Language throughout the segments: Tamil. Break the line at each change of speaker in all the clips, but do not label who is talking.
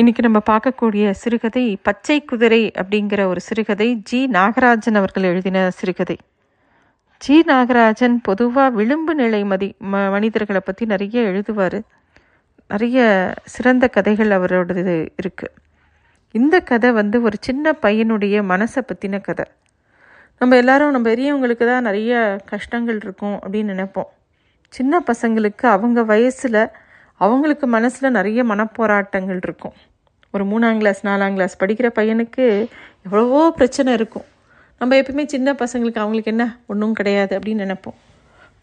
இன்றைக்கி நம்ம பார்க்கக்கூடிய சிறுகதை பச்சை குதிரை அப்படிங்கிற ஒரு சிறுகதை. ஜி நாகராஜன் அவர்கள் எழுதின சிறுகதை. ஜி நாகராஜன் பொதுவாக விளிம்பு நிலை மதி ம மனிதர்களை பற்றி நிறைய எழுதுவார். நிறைய சிறந்த கதைகள் அவரோடது இருக்குது இந்த கதை வந்து ஒரு சின்ன பையனுடைய மனசை பற்றின கதை. நம்ம எல்லாரும் நம்ம பெரியவங்களுக்கு தான் நிறைய கஷ்டங்கள் இருக்கும் அப்படின்னு நினைப்போம். சின்ன பசங்களுக்கு அவங்க வயசில் அவங்களுக்கு மனசில் நிறைய மனப்போராட்டங்கள் இருக்கும். ஒரு மூணாம் கிளாஸ் நாலாம் கிளாஸ் படிக்கிற பையனுக்கு எவ்வளவோ பிரச்சனை இருக்கும். நம்ம எப்பவுமே சின்ன பசங்களுக்கு அவங்களுக்கு என்ன? ஒன்றும் கிடையாது அப்படின்னு நினைப்போம்.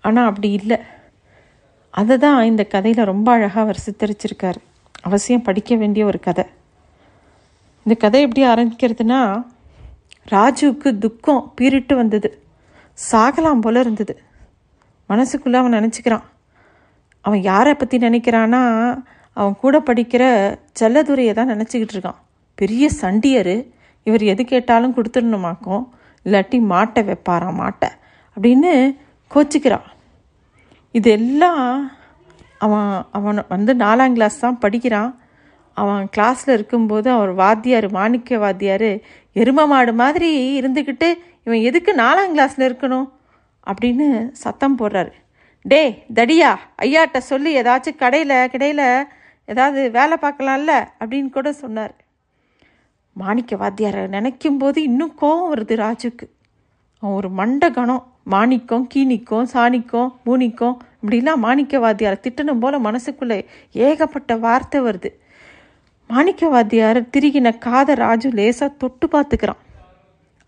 ஆனால் அப்படி இல்லை. அதை தான் இந்த கதையில் ரொம்ப அழகாக அவர் சித்தரிச்சிருக்கார். அவசியம் படிக்க வேண்டிய ஒரு கதை. இந்த கதை எப்படி ஆரம்பிக்கிறதுனா ராஜுவுக்கு துக்கம் பீரிட்டு வந்தது. சாகலாம் போல இருந்தது. மனசுக்குள்ளே அவன் நினச்சிக்கிறான். அவன் யாரை பற்றி நினைக்கிறான்னா அவன் கூட படிக்கிற செல்லதுரையை தான் நினச்சிக்கிட்டு இருக்கான். பெரிய சண்டியர். இவர் எது கேட்டாலும் கொடுத்துடணுமாக்கும். இல்லாட்டி மாட்டை வைப்பாராம் மாட்டை அப்படின்னு கோச்சிக்கிறான். இதெல்லாம் அவன் அவன் வந்து நாலாம் கிளாஸ் தான் படிக்கிறான். அவன் கிளாஸில் இருக்கும்போது அவர் வாத்தியார் மாணிக்க வாத்தியார் எரும மாடு மாதிரி இருந்துக்கிட்டு இவன் எதுக்கு நாலாம் கிளாஸில் இருக்கணும் அப்படின்னு சத்தம் போடுறாரு. டே தடியா ஐயாட்ட சொல்லி ஏதாச்சும் கடையில் கடையில் ஏதாவது வேலை பார்க்கலாம்ல அப்படின்னு கூட சொன்னார். மாணிக்க வாத்தியாரை நினைக்கும் போது இன்னும் கோவம் வருது ராஜுக்கு. அவன் ஒரு மண்ட கணம். மாணிக்கம் கீனிக்கும் சாணிக்கும் மூனிக்கும் இப்படிலாம் மாணிக்க வாத்தியாரை திட்டணும் போல் மனசுக்குள்ளே ஏகப்பட்ட வார்த்தை வருது. மாணிக்க வாத்தியார் திருகின காதை ராஜு லேசாக தொட்டு பார்த்துக்கிறான்.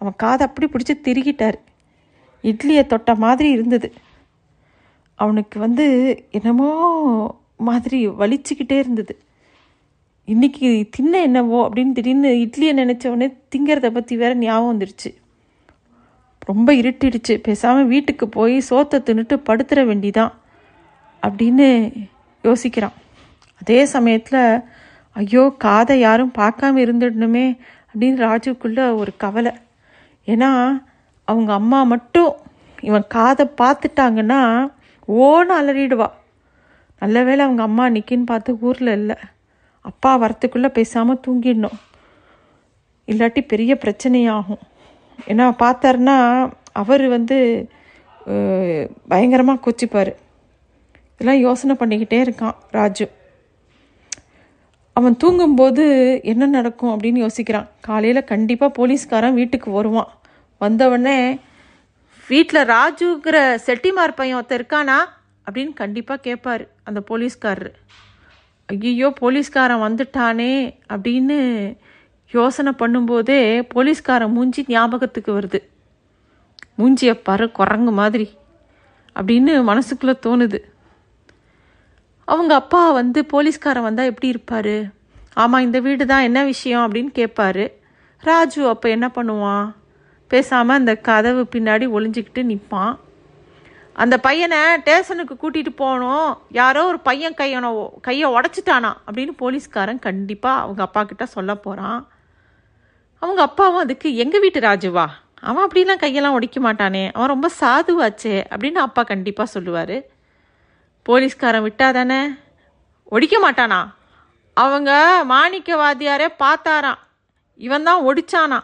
அவன் காதை அப்படி பிடிச்சி திருகிட்டார். இட்லியை தொட்ட மாதிரி இருந்தது. அவனுக்கு வந்து என்னமோ மாதிரி வலிச்சுக்கிட்டே இருந்தது. இன்றைக்கி தின்ன என்னவோ அப்படின்னு திடீர்னு இட்லியை நினச்ச உடனே திங்கிறத பற்றி வேற ஞாபகம் வந்துடுச்சு ரொம்ப இருட்டிடுச்சு. பேசாமல் வீட்டுக்கு போய் சோத்தை தின்னுட்டு படுத்துற வேண்டிதான் அப்படின்னு யோசிக்கிறான். அதே சமயத்தில் ஐயோ காதை யாரும் பார்க்காம இருந்துடணுமே அப்படின்னு ராஜுக்குள்ளே ஒரு கவலை. ஏன்னா அவங்க அம்மா மட்டும் இவன் காதை பார்த்துட்டாங்கன்னா ஓன்னு அலறிடுவா. நல்ல வேளை அவங்க அம்மா நிற்கின்னு பார்த்து ஊரில் இல்லை. அப்பா வரத்துக்குள்ளே பேசாமல் தூங்கிடணும். இல்லாட்டி பெரிய பிரச்சனையாகும். ஏன்னா பார்த்தாருன்னா அவர் வந்து பயங்கரமாக கொச்சிப்பார். இதெல்லாம் யோசனை பண்ணிக்கிட்டே இருக்கான் ராஜு. அவன் தூங்கும்போது என்ன நடக்கும் அப்படின்னு யோசிக்கிறான். காலையில் கண்டிப்பாக போலீஸ்காரன் வீட்டுக்கு வருவான். வந்தவொடனே வீட்டில் ராஜுங்கிற செட்டிமார் பையன் ஒருத்தர் இருக்கானா? அப்படின்னு கண்டிப்பாக கேட்பார் அந்த போலீஸ்காரரு. ஐயோ போலீஸ்காரன் வந்துட்டானே அப்படின்னு யோசனை பண்ணும்போதே போலீஸ்காரன் மூஞ்சி ஞாபகத்துக்கு வருது. மூஞ்சியை பாரு குரங்கு மாதிரி அப்படின்னு மனசுக்குள்ளே தோணுது. அவங்க அப்பா வந்து போலீஸ்காரன் வந்தால் எப்படி இருப்பார்? ஆமாம் இந்த வீடு தான் என்ன விஷயம் அப்படின்னு கேட்பாரு ராஜு அப்போ என்ன பண்ணுவான்? பேசாமல் அந்த கதவு பின்னாடி ஒளிஞ்சிக்கிட்டு நிற்பான் அந்த பையனை ஸ்டேஷனுக்கு கூட்டிகிட்டு போகணும் யாரோ ஒரு பையன் கையனை கையை உடச்சிட்டானா அப்படின்னு போலீஸ்காரன் கண்டிப்பாக அவங்க அப்பா கிட்ட சொல்ல போகிறான் அவங்க அப்பாவும் அதுக்கு எங்கள் வீட்டு ராஜுவா? அவன் அப்படிலாம் கையெல்லாம் உடைக்க மாட்டானே. அவன் ரொம்ப சாதுவாச்சே. அப்படின்னு அப்பா கண்டிப்பாக சொல்லுவார். போலீஸ்காரன் விட்டா தானே ஒடிக்க மாட்டானா? அவங்க மாணிக்க பார்த்தாரான் பார்த்தாராம். இவன் தான் ஒடிச்சானா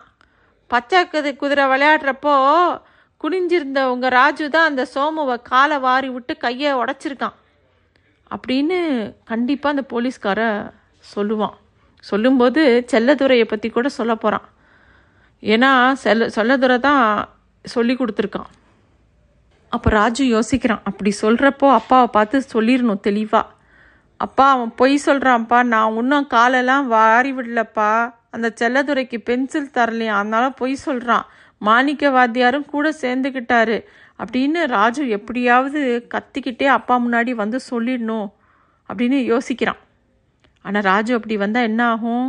பச்சை குதிரை விளையாடுறப்போ குனிஞ்சிருந்த உங்கள் ராஜு தான் அந்த சோமுவை காலை வாரி விட்டு கையை உடச்சிருக்கான். அப்படின்னு கண்டிப்பாக அந்த போலீஸ்கார சொல்லுவான். சொல்லும்போது செல்லதுரையை பற்றி கூட சொல்ல போகிறான் ஏன்னா செல்ல செல்லதுரை தான் சொல்லி கொடுத்துருக்கான். அப்போ ராஜு யோசிக்கிறான் அப்படி சொல்கிறப்போ அப்பாவை பார்த்து சொல்லிடணும் தெளிவாக அப்பா அவன் பொய் சொல்கிறான்ப்பா நான் இன்னும் காலெல்லாம் வாரி விடலப்பா. அந்த செல்லதுரைக்கு பென்சில் தரலையா? அதனால பொய் சொல்கிறான் மாணிக்க வாத்தியாரும் கூட சேர்ந்துக்கிட்டாரு அப்படின்னு ராஜு எப்படியாவது கத்திக்கிட்டே அப்பா முன்னாடி வந்து சொல்லிடணும் அப்படின்னு யோசிக்கிறான். ஆனால் ராஜு அப்படி வந்தால் என்ன ஆகும்?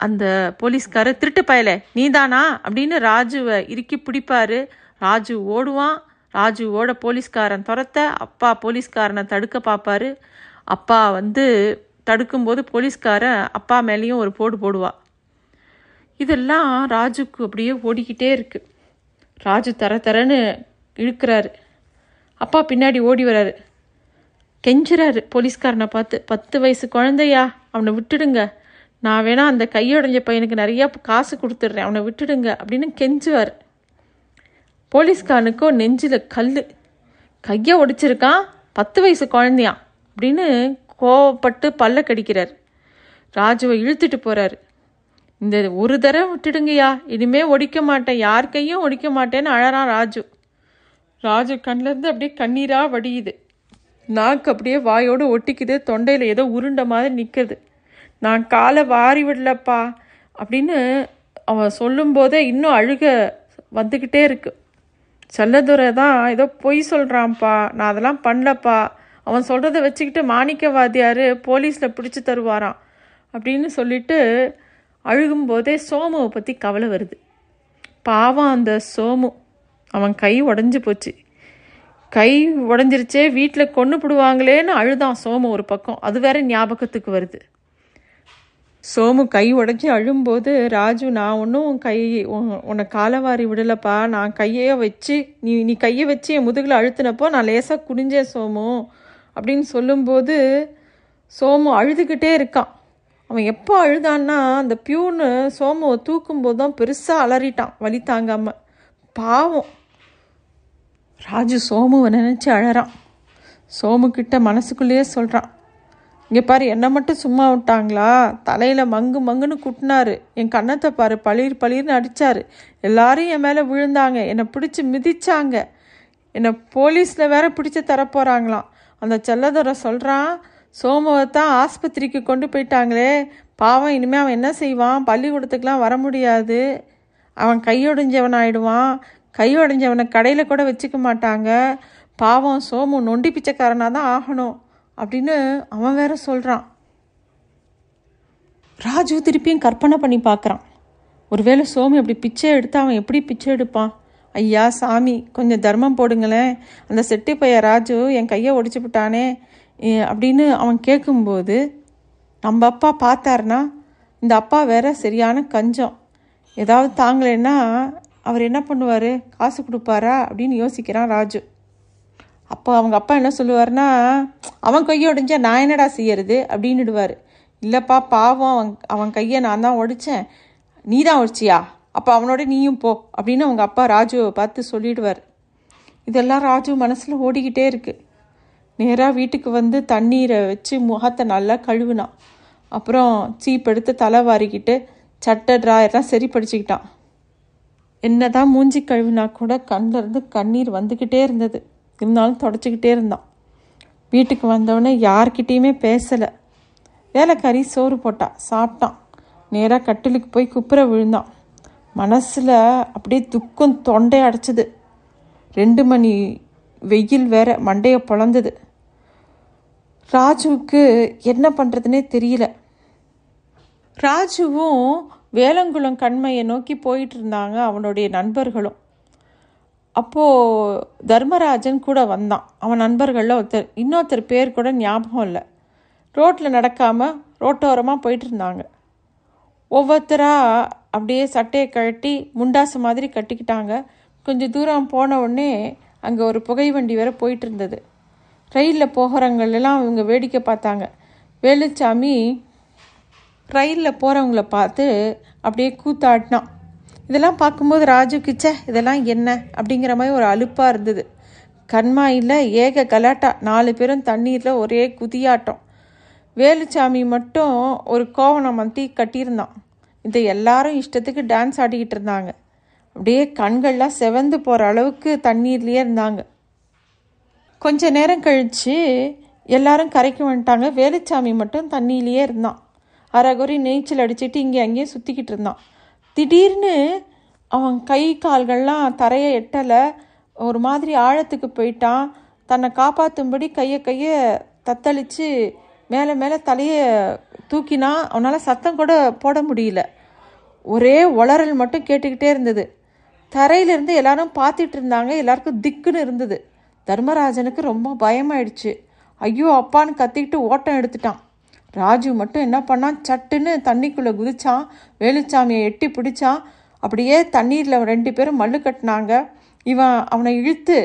அந்த போலீஸ்காரர் திருட்டு பயல நீதானா? அப்படின்னு ராஜுவை இறுக்கி பிடிப்பாரு. ராஜு ஓடுவான். ராஜு ஓட போலீஸ்காரன் துரத்த அப்பா போலீஸ்காரனை தடுக்க பார்ப்பாரு. அப்பா வந்து தடுக்கும்போது போலீஸ்காரன் அப்பா மேலேயும் ஒரு போடு போடுவாள் இதெல்லாம் ராஜுக்கு அப்படியே ஓடிக்கிட்டே இருக்கு. ராஜு தர தரன்னு இழுக்கிறாரு. அப்பா பின்னாடி ஓடி வராரு. கெஞ்சுறாரு போலீஸ்காரனை பார்த்து பத்து வயசு குழந்தையா? அவனை விட்டுடுங்க. நான் வேணா அந்த கையொடைஞ்ச பையனுக்கு நிறையா காசு கொடுத்துட்றேன். அவனை விட்டுடுங்க அப்படின்னு கெஞ்சுவார். போலீஸ்காரனுக்கோ நெஞ்சில் கல் கையை ஒடிச்சிருக்கான்? பத்து வயசு குழந்தையான் அப்படின்னு கோவப்பட்டு பல்ல கடிக்கிறார் ராஜுவை இழுத்துட்டு போகிறாரு இந்த ஒரு தடவை விட்டுடுங்கய்யா. இனிமே ஒடிக்க மாட்டேன். யார் கையும் ஒடிக்க மாட்டேன்னு அழறான் ராஜு. ராஜு கண்ணிலேருந்து அப்படியே கண்ணீராக வடியுது. நாக்கு அப்படியே வாயோடு ஒட்டிக்குது. தொண்டையில் ஏதோ உருண்ட மாதிரி நிற்குது நான் காலை வாரி விடலப்பா அப்படின்னு அவன் சொல்லும்போதே இன்னும் அழுக வந்துக்கிட்டே இருக்கு. செல்லதுரை தான் ஏதோ பொய் சொல்கிறான்ப்பா நான் அதெல்லாம் பண்ணலப்பா. அவன் சொல்கிறத வச்சுக்கிட்டு மாணிக்கவாதியார் போலீஸில் பிடிச்சி தருவாராம் அப்படின்னு சொல்லிட்டு அழுகும்போதே சோமுவை பற்றி கவலை வருது. பாவம் அந்த சோமு. அவன் கை உடஞ்சி போச்சு. கை உடஞ்சிருச்சே வீட்டில் கொண்டு போடுவாங்களேன்னு அழுதான் சோமு ஒரு பக்கம். அது வேற ஞாபகத்துக்கு வருது. சோமு கை உடஞ்சி அழும்போது ராஜு நான் ஒன்றும் உன் கை உன்னை காலவாரி விடலப்பா. நான் கையை வச்சு நீ நீ கையை வச்சு என் முதுகில் அழுத்தினப்போ நான் லேசாக குனிஞ்சேன் சோமு. அப்படின்னு சொல்லும்போது சோமு அழுதுகிட்டே இருக்கான். அவன் எப்போ அழுதான்னா அந்த பியூனு சோமுவை தூக்கும்போது தான் பெருசாக அலறிட்டான் வலி தாங்காமல் பாவம். ராஜு சோமுவை நினச்சி அழறான். சோமுக்கிட்ட மனசுக்குள்ளேயே சொல்கிறான் இங்கே பாரு என்னை மட்டும் சும்மா விட்டாங்களா? தலையில் மங்கு மங்குன்னு குட்டினாரு. என் கன்னத்தை பாரு பளிர் பளிர்னு அடித்தார் எல்லாரும் என் மேலே விழுந்தாங்க. என்னை பிடிச்சி மிதிச்சாங்க. என்னை போலீஸில் வேற பிடிச்சி தரப்போகிறாங்களாம் அந்த செல்லதுரை சொல்கிறான் சோமுவை தான் ஆஸ்பத்திரிக்கு கொண்டு போயிட்டாங்களே. பாவம் இனிமேல் அவன் என்ன செய்வான்? பள்ளிக்கூடத்துக்கெலாம் வர முடியாது. அவன் கையொடைஞ்சவன் ஆயிடுவான் கையொடைஞ்சவனை கடையில் கூட வச்சுக்க மாட்டாங்க. பாவம் சோமு நொண்டி பிச்சைக்காரனாக தான் ஆகணும் அப்படின்னு அவன் வேற சொல்கிறான் ராஜு திருப்பியும் கற்பனை பண்ணி பார்க்குறான். ஒருவேளை சோமு அப்படி பிச்சை எடுத்து அவன் எப்படி பிச்சை எடுப்பான்? ஐயா சாமி கொஞ்சம் தர்மம் போடுங்களேன். அந்த செட்டி பைய ராஜு என் கையை ஒடிச்சு விட்டானே. அப்படின்னு அவன் கேட்கும்போது நம்ம அப்பா பார்த்தாருனா இந்த அப்பா வேற சரியான கஞ்சம். ஏதாவது தாங்கலைன்னா அவர் என்ன பண்ணுவார்? காசு கொடுப்பாரா? அப்படின்னு யோசிக்கிறான் ராஜு. அப்போ அவங்க அப்பா என்ன சொல்லுவார்னா அவன் கையை உடைஞ்சா நான் என்னடா செய்யறது? அப்படின்னுடுவார். இல்லைப்பா பாவம் அவன் அவன் கையை நான் தான் உடைச்சேன். நீ தான் உடைச்சியா? அப்போ அவனோட நீயும் போ. அப்படின்னு அவங்க அப்பா ராஜுவை பார்த்து சொல்லிடுவார். இதெல்லாம் ராஜு மனசில் ஓடிக்கிட்டே இருக்குது நேராக வீட்டுக்கு வந்து தண்ணீரை வச்சு முகத்தை நல்லா கழுவினான். அப்புறம் சீப் எடுத்து தலை வாரிக்கிட்டு சட்டை ட்ராயர்லாம் சரி படிச்சுக்கிட்டான். என்னதான் மூஞ்சி கழுவினா கூட கண்ணிலிருந்து கண்ணீர் வந்துக்கிட்டே இருந்தது. இருந்தாலும் தொடச்சிக்கிட்டே இருந்தான். வீட்டுக்கு வந்தவொடனே யார்கிட்டேயுமே பேசலை. வேலைக்காரி சோறு போட்டான் சாப்பிட்டான். நேராக கட்டிலுக்கு போய் குப்புற விழுந்தான். மனசில் அப்படியே துக்கம் தொண்டை அடைச்சிது. ரெண்டு மணி வெயில் வேற மண்டையை பொழந்தது. ராஜுவுக்கு என்ன பண்ணுறதுனே தெரியல. ராஜுவும் வேலங்குளம் கண்மையை நோக்கி போயிட்டு இருந்தாங்க அவனுடைய நண்பர்களும். அப்போது தர்மராஜன் கூட வந்தான். அவன் நண்பர்களில் ஒருத்தர் இன்னொருத்தர் பேர் கூட ஞாபகம் இல்லை. ரோட்டில் நடக்காமல் ரோட்டோரமாக போயிட்டு இருந்தாங்க ஒவ்வொருத்தராக அப்படியே சட்டையை கழட்டி முண்டாசு மாதிரி கட்டிக்கிட்டாங்க. கொஞ்சம் தூரம் போன உடனே அங்கே ஒரு புகை வண்டி வேற போயிட்டு இருந்தது ரயிலில் போகிறவங்களெல்லாம் இவங்க வேடிக்கை பார்த்தாங்க. வேலுச்சாமி ரயிலில் போகிறவங்கள பார்த்து அப்படியே கூத்தாடினான் இதெல்லாம் பார்க்கும்போது ராஜு கிச்சே இதெல்லாம் என்ன? அப்படிங்கிற மாதிரி ஒரு அலுப்பாக இருந்தது. கண்மாயில் ஏக கலாட்டா. நாலு பேரும் தண்ணீரில் ஒரே குதியாட்டம். வேலுச்சாமி மட்டும் ஒரு கோவணம் மந்தி கட்டியிருந்தான். இந்த எல்லாரும் இஷ்டத்துக்கு டான்ஸ் ஆடிக்கிட்டு இருந்தாங்க. அப்படியே கண்கள்லாம் செவந்து போகிற அளவுக்கு தண்ணீர்லேயே இருந்தாங்க. கொஞ்ச நேரம் கழித்து எல்லாரும் கரைக்கு வந்துட்டாங்க. வேலுச்சாமி மட்டும் தண்ணியிலேயே இருந்தான். அரைகுறை நீச்சல் அடிச்சிட்டு இங்கே அங்கேயே சுற்றிக்கிட்டு இருந்தான். திடீர்னு அவன் கை கால்கள்லாம் தரையை எட்டலை. ஒரு மாதிரி ஆழத்துக்கு போயிட்டான். தன்னை காப்பாற்றும்படி கையை கையை தத்தளித்து மேலே மேலே தலையை தூக்கினா அவனால் சத்தம் கூட போட முடியல. ஒரே உளறல் மட்டும் கேட்டுக்கிட்டே இருந்தது. தரையிலிருந்து எல்லாரும் பார்த்துட்டு இருந்தாங்க. எல்லாருக்கும் திக்குன்னு இருந்தது. தர்மராஜனுக்கு ரொம்ப பயமாயிடுச்சு. ஐயோ அப்பான்னு கத்திக்கிட்டு ஓட்டம் எடுத்துட்டான். ராஜு மட்டும் என்ன பண்ணான்? சட்டுன்னு தண்ணிக்குள்ளே குதிச்சான். வேலுச்சாமியை எட்டி பிடிச்சான். அப்படியே தண்ணீரில் ரெண்டு பேரும் மல்லு கட்டினாங்க. இவன் அவனை இழுத்து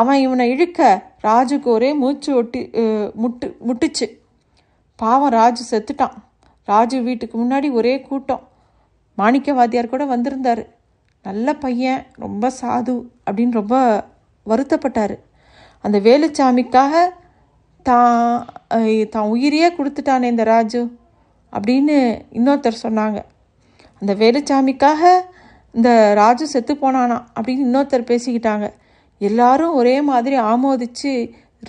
அவன் இவனை இழுக்க ராஜுக்கு ஒரே மூச்சு ஒட்டி முட்டு முட்டுச்சு. பாவம் ராஜு செத்துட்டான். ராஜு வீட்டுக்கு முன்னாடி ஒரே கூட்டம். மாணிக்க வாத்தியார் கூட வந்திருந்தார். நல்ல பையன் ரொம்ப சாது அப்படின்னு ரொம்ப வருத்தப்பட்டார். அந்த வேலுச்சாமிக்காக தான் தான் உயிரையே கொடுத்துட்டானே இந்த ராஜு அப்படின்னு இன்னொருத்தர் சொன்னாங்க. அந்த வேலுச்சாமிக்காக இந்த ராஜு செத்து போனானா அப்படின்னு இன்னொருத்தர் பேசிக்கிட்டாங்க. எல்லாரும் ஒரே மாதிரி ஆமோதிச்சு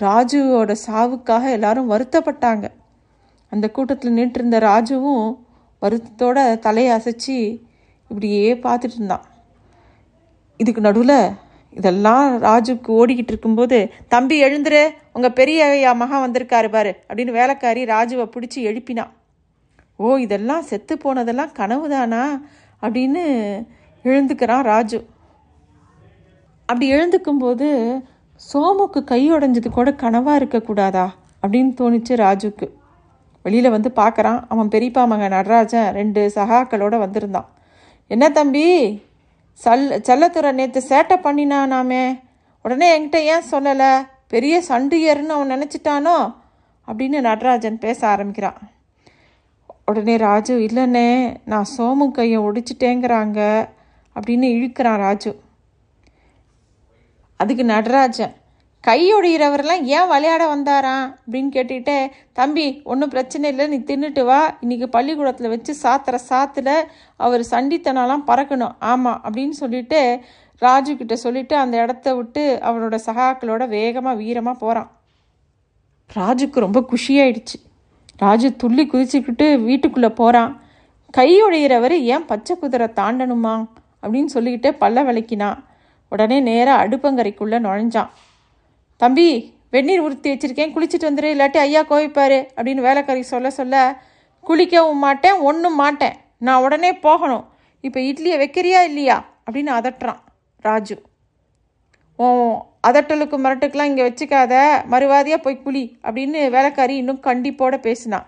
ராஜுவோட சாவுக்காக எல்லாரும் வருத்தப்பட்டாங்க. அந்த கூட்டத்தில் நின்று இருந்த ராஜுவும் வருத்தத்தோட தலையை அசைச்சு இப்படியே பார்த்துட்டு இருந்தான். இதுக்கு நடுவில் இதெல்லாம் ராஜுக்கு ஓடிக்கிட்டு இருக்கும்போது தம்பி எழுந்துரு. உங்கள் பெரிய ஐயா மகன் வந்திருக்காரு பாரு. அப்படின்னு வேலைக்காரி ராஜுவை பிடிச்சி எழுப்பினான் ஓ இதெல்லாம் செத்து போனதெல்லாம் கனவுதானா? அப்படின்னு எழுந்துக்கிறான் ராஜு. அப்படி எழுந்துக்கும்போது சோமுக்கு கையொடைஞ்சது கூட கனவாக இருக்கக்கூடாதா அப்படின்னு தோணுச்சு ராஜுக்கு. வெளியில் வந்து பார்க்குறான் அவன் பெரியப்பா மகன் நடராஜன் ரெண்டு சகாக்களோட வந்திருந்தான். என்ன தம்பி? சல் செல்லத்துறை நேற்று சேட்டை பண்ணினானாமே உடனே என்கிட்ட ஏன் சொல்லலை? பெரிய சண்டியர்னு அவன் நினச்சிட்டானோ? அப்படின்னு நடராஜன் பேச ஆரம்பிக்கிறான் உடனே ராஜு இல்லைண்ணே நான் சோமு கையை ஒடிச்சிட்டேங்கிறாங்க. அப்படின்னு இழுக்கிறான் ராஜு. அதுக்கு நடராஜன் கையொடிகிறவரெல்லாம் ஏன் விளையாட வந்தாராம்? அப்படின்னு கேட்டுக்கிட்டே தம்பி ஒன்றும் பிரச்சனை இல்லை நீ தின்னுட்டு வா. இன்னைக்கு பள்ளிக்கூடத்தில் வச்சு சாத்துற சாத்தில் அவர் சண்டித்தனம்லாம் பறக்கணும். ஆமாம் அப்படின்னு சொல்லிட்டு ராஜு கிட்ட சொல்லிட்டு அந்த இடத்த விட்டு அவனோட சகாக்களோட வேகமாக வீரமாக போகிறான் ராஜுக்கு ரொம்ப குஷியாயிடுச்சு. ராஜு துள்ளி குதிச்சுக்கிட்டு வீட்டுக்குள்ளே போகிறான் கையுடையிறவர் ஏன் பச்சை குதிரை தாண்டணுமா அப்படின்னு சொல்லிக்கிட்டே பல்ல விளக்கினான். உடனே நேராக அடுப்பங்கரைக்குள்ளே நுழைஞ்சான். தம்பி வெந்நீர் உறுத்தி வச்சிருக்கேன் குளிச்சுட்டு வந்துடு இல்லாட்டி ஐயா கோவிப்பார் அப்படின்னு வேலைக்காரி சொல்ல சொல்ல குளிக்கவும் மாட்டேன் ஒன்றும் மாட்டேன். நான் உடனே போகணும். இப்போ இட்லியை வைக்கிறியா இல்லையா? அப்படின்னு அதட்டுறான் ராஜு. ஓ அதட்டலுக்கு மிரட்டுக்கெலாம் இங்கே வச்சுக்காத மறுவாதியாக போய் குளி அப்படின்னு வேலைக்காரி இன்னும் கண்டிப்போட பேசினான்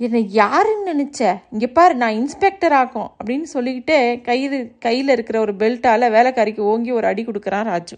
என்னை யாருன்னு நினச்ச? இங்கே பாரு நான் இன்ஸ்பெக்டர் ஆக்கும் அப்படின்னு சொல்லிக்கிட்டு கையில் கையில் இருக்கிற ஒரு பெல்ட்டால் வேலைக்காரிக்கு ஓங்கி ஒரு அடி கொடுக்குறான் ராஜு.